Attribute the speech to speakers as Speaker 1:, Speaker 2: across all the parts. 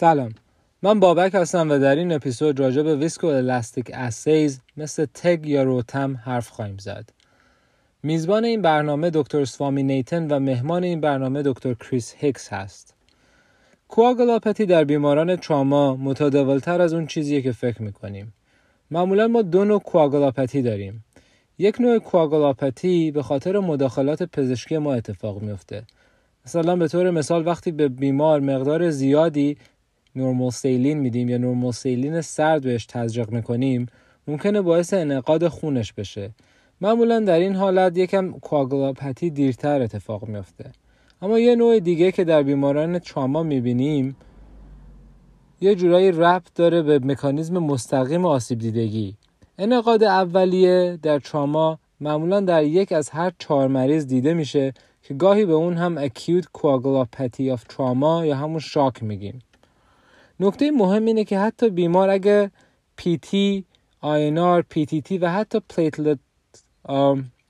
Speaker 1: سلام. من بابک هستم و در این اپیزود راجع به viscoelastic assays مثل TEG یا ROTEM حرف خواهیم زد. میزبان این برنامه دکتر سوامی نیتن و مهمان این برنامه دکتر کریس هیکس هست. coagulopathy در بیماران تراما متداولتر از اون چیزیه که فکر می‌کنیم. معمولا ما دو نوع coagulopathy داریم. یک نوع coagulopathy به خاطر مداخلات پزشکی ما اتفاق میفته مثلا به طور مثال وقتی به بیمار مقدار زیادی نورمال سیلین میدیم یا نورمال سیلین سرد بهش تزریق می‌کنیم ممکنه باعث انعقاد خونش بشه. معمولا در این حالت یکم کواگلاپتی دیرتر اتفاق میفته اما یه نوع دیگه که در بیماران تراما می‌بینیم یه جورایی ربط داره به مکانیزم مستقیم آسیب دیدگی. انعقاد اولیه در تراما معمولا در یک از هر چهار مریض دیده میشه که گاهی به اون هم acute coagulopathy of trauma یا همون shock میگیم. نکته مهم اینه که حتی بیمار اگه PT, INR, PTT و حتی platelet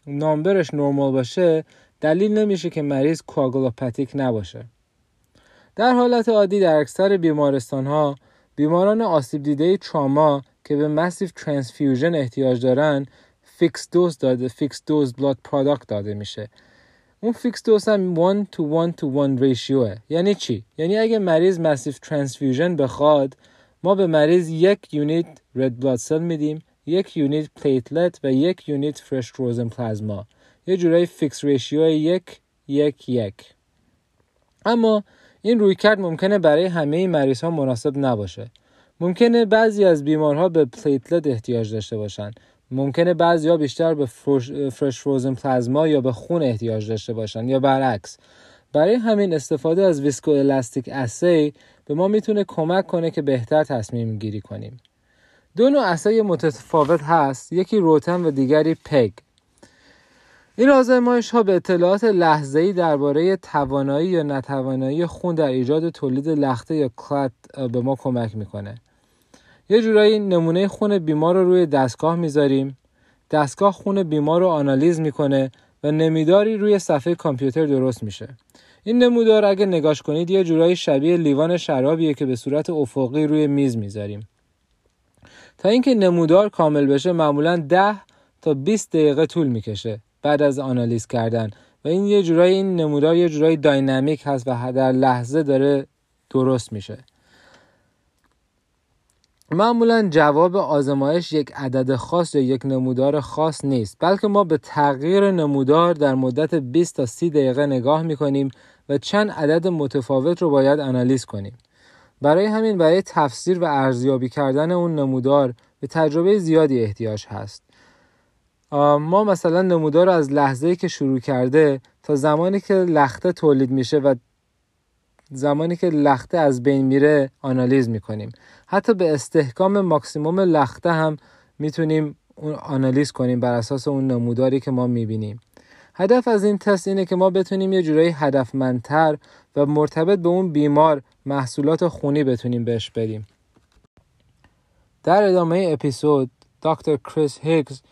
Speaker 1: number ش نرمال باشه دلیل نمیشه که مریض coagulopathic نباشه. در حالت عادی در اکثر بیمارستان ها بیماران آسیب دیده تراما که به massive transfusion احتیاج دارن fixed dose داده fixed dose blood product داده میشه. اون fixed dose هم 1 تو 1 تو 1 ریشیوه یعنی چی؟ یعنی اگه مریض massive transfusion بخواد ما به مریض یک unit red blood cell میدیم یک unit platelet و یک unit fresh frozen plasma یه جورایی fixed ratio یک یک یک. اما این رویکرد ممکنه برای همه مریض ها مناسب نباشه. ممکنه بعضی از بیمارها به platelet احتیاج داشته باشن. ممکنه بعضی ها بیشتر به fresh frozen plasma یا به خون احتیاج داشته باشن یا برعکس. برای همین استفاده از viscoelastic assay به ما می‌تونه کمک کنه که بهتر تصمیم گیری کنیم. دو نوع assay متفاوت هست یکی ROTEM و دیگری TEG. این آزمایش ها به اطلاعات لحظه ای درباره توانایی یا نتوانایی خون در ایجاد تولید لخته یا clot به ما کمک می‌کنه. یه جورایی نمونه خون بیمار رو روی دستگاه می‌ذاریم. دستگاه خون بیمار رو آنالیز می‌کنه و نمیداری روی صفحه کامپیوتر درست میشه. این نمودار اگه نگاش کنید یه جورایی شبیه لیوان شرابیه که به صورت افقی روی میز می‌ذاریم. تا اینکه نمودار کامل بشه معمولا 10 تا 20 دقیقه طول می‌کشه بعد از آنالیز کردن و این یه جورایی این نمودار یه جورایی داینامیک هست و در لحظه داره درست میشه. معمولا جواب آزمایش یک عدد خاص یا یک نمودار خاص نیست بلکه ما به تغییر نمودار در مدت 20 تا 30 دقیقه نگاه می‌کنیم و چند عدد متفاوت رو باید آنالیز کنیم. برای همین برای تفسیر و ارزیابی کردن اون نمودار به تجربه زیادی احتیاج هست. ما مثلا نمودار رو از لحظه که شروع کرده تا زمانی که لخته تولید میشه و زمانی که لخته از بین میره آنالیز می‌کنیم. حتی به استحکام ماکسیموم لخته هم می‌تونیم اون آنالیز کنیم بر اساس اون نموداری که ما می‌بینیم. هدف از این تست اینه که ما بتونیم یه جورایی هدفمندتر و مرتبط به اون بیمار محصولات خونی بتونیم بهش بدیم. در ادامه اپیزود دکتر کریس هیگز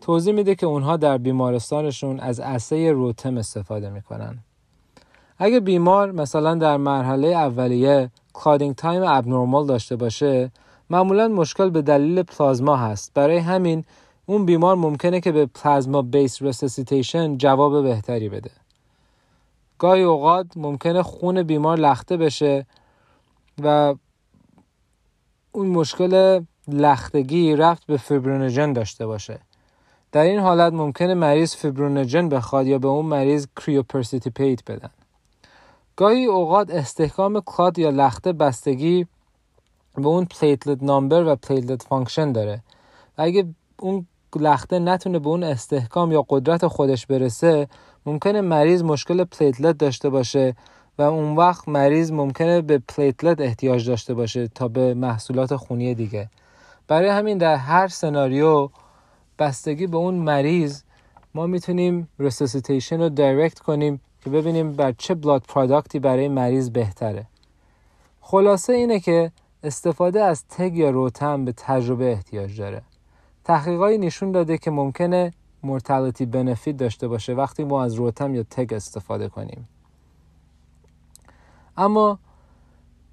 Speaker 1: توضیح میده که اونها در بیمارستانشون از اسه روتم استفاده می‌کنن. اگه بیمار مثلا در مرحله اولیه clotting time abnormal داشته باشه معمولا مشکل به دلیل پلازما هست. برای همین اون بیمار ممکنه که به plasma based resuscitation جواب بهتری بده. گاهی اوقات ممکنه خون بیمار لخته بشه و اون مشکل لختگی ربط به فیبرونژن داشته باشه. در این حالت ممکنه مریض فیبرونژن بخواد یا به اون مریض cryoprecipitate بدن. گاهی اوقات استحکام clot یا لخته بستگی به اون platelet number و platelet function داره. و اگه اون لخته نتونه به اون استحکام یا قدرت خودش برسه ممکنه مریض مشکل platelet داشته باشه و اون وقت مریض ممکنه به platelet احتیاج داشته باشه تا به محصولات خونی دیگه. برای همین در هر سناریو بستگی به اون مریض ما می‌تونیم resuscitation رو direct کنیم که ببینیم بر چه blood product ی برای مریض بهتره. خلاصه اینه که استفاده از TEG یا ROTEM به تجربه احتیاج داره. تحقیقاتی نشون داده که ممکنه mortality benefit داشته باشه وقتی ما از ROTEM یا TEG استفاده کنیم. اما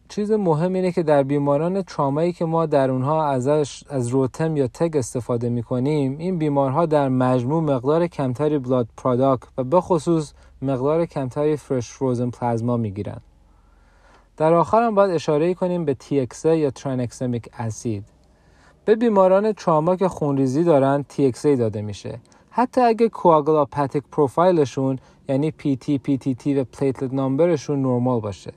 Speaker 1: چیز مهم اینه که در بیماران ترامایی که ما در اونها ازش از ROTEM یا TEG استفاده می‌کنیم این بیمارها در مجموع مقدار کمتری blood product و به خصوص مقدار کمتری fresh frozen plasma می‌گیرن. در آخر هم باید اشاره کنیم به TXA یا tranexamic acid به بیماران تراما که خونریزی دارن TXA داده میشه. حتی اگه coagulopathic profile شون یعنی PT, PTT و platelet number شون normal باشه.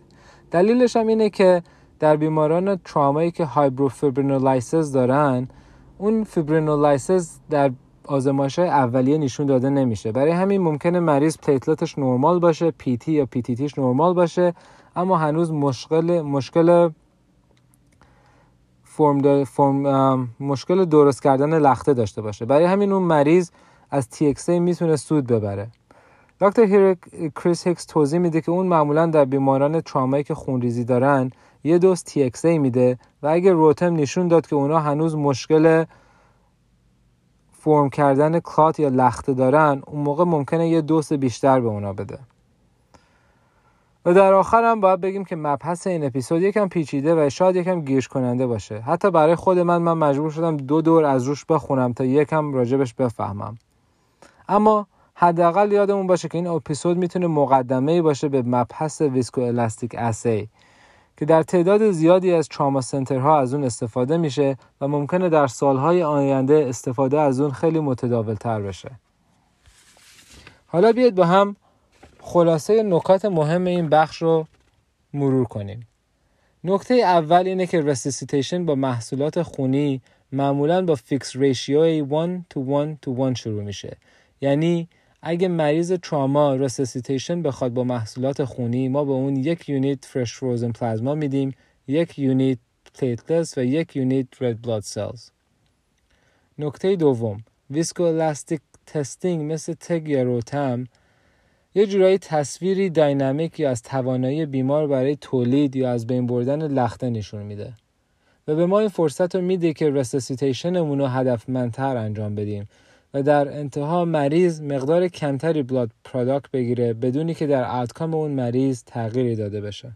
Speaker 1: دلیلش هم اینه که در بیماران ترامایی که hyperfibrinolysis دارن اون fibrinolysis در آزمایش اولیه نشون داده نمیشه. برای همین ممکنه مریض platelet ش نرمال باشه تی یا تیش نرمال باشه اما هنوز مشکل مشکل فرم, فرم مشکل درست کردن لخته داشته باشه. برای همین اون مریض از TXA می‌تونه سود ببره. دکتر کریس هیکس توضیح میده که اون معمولا در بیماران ترامایی که خونریزی دارن یه دوز TXA میده و اگر ROTEM نشون داد که اونا هنوز مشکل فرم کردن کلات یا لخته دارن اون موقع ممکنه یه دوز بیشتر به اونا بده. و در آخر هم باید بگیم که مبحث این اپیزود یکم پیچیده و شاید یکم گیش کننده باشه. حتی برای خود من من مجبور شدم دو دور از روش بخونم تا یکم راجبش بفهمم. اما حداقل یادمون باشه که این اپیزود می‌تونه مقدمه باشه به مبحث ویسکو الاستیک اسی که در تعداد زیادی از تراما سنترها از اون استفاده میشه و ممکنه در سالهای آینده استفاده از اون خیلی متداول تر بشه. حالا بیاید با هم خلاصه نکات مهم این بخش رو مرور کنیم. نکته اول اینه که resuscitation با محصولات خونی معمولا با fixed ratio ی 1 تو 1 تو 1 شروع میشه. یعنی اگه مریض تراما resuscitation بخواد با محصولات خونی ما به اون یک unit fresh frozen plasma میدیم یک unit platelets و یک unit red blood cells نکته دوم viscoelastic testing مثل TEG یا ROTEM یه جورایی تصویری داینامیکی از توانایی بیمار برای تولید یا از بین بردن لخته نشون میده. و به ما این فرصت رو میده که resuscitation مون رو هدفمندتر انجام بدیم. و در انتها مریض مقدار کمتری blood product بگیره بدون اینکه در outcome اون مریض تغییری داده بشه.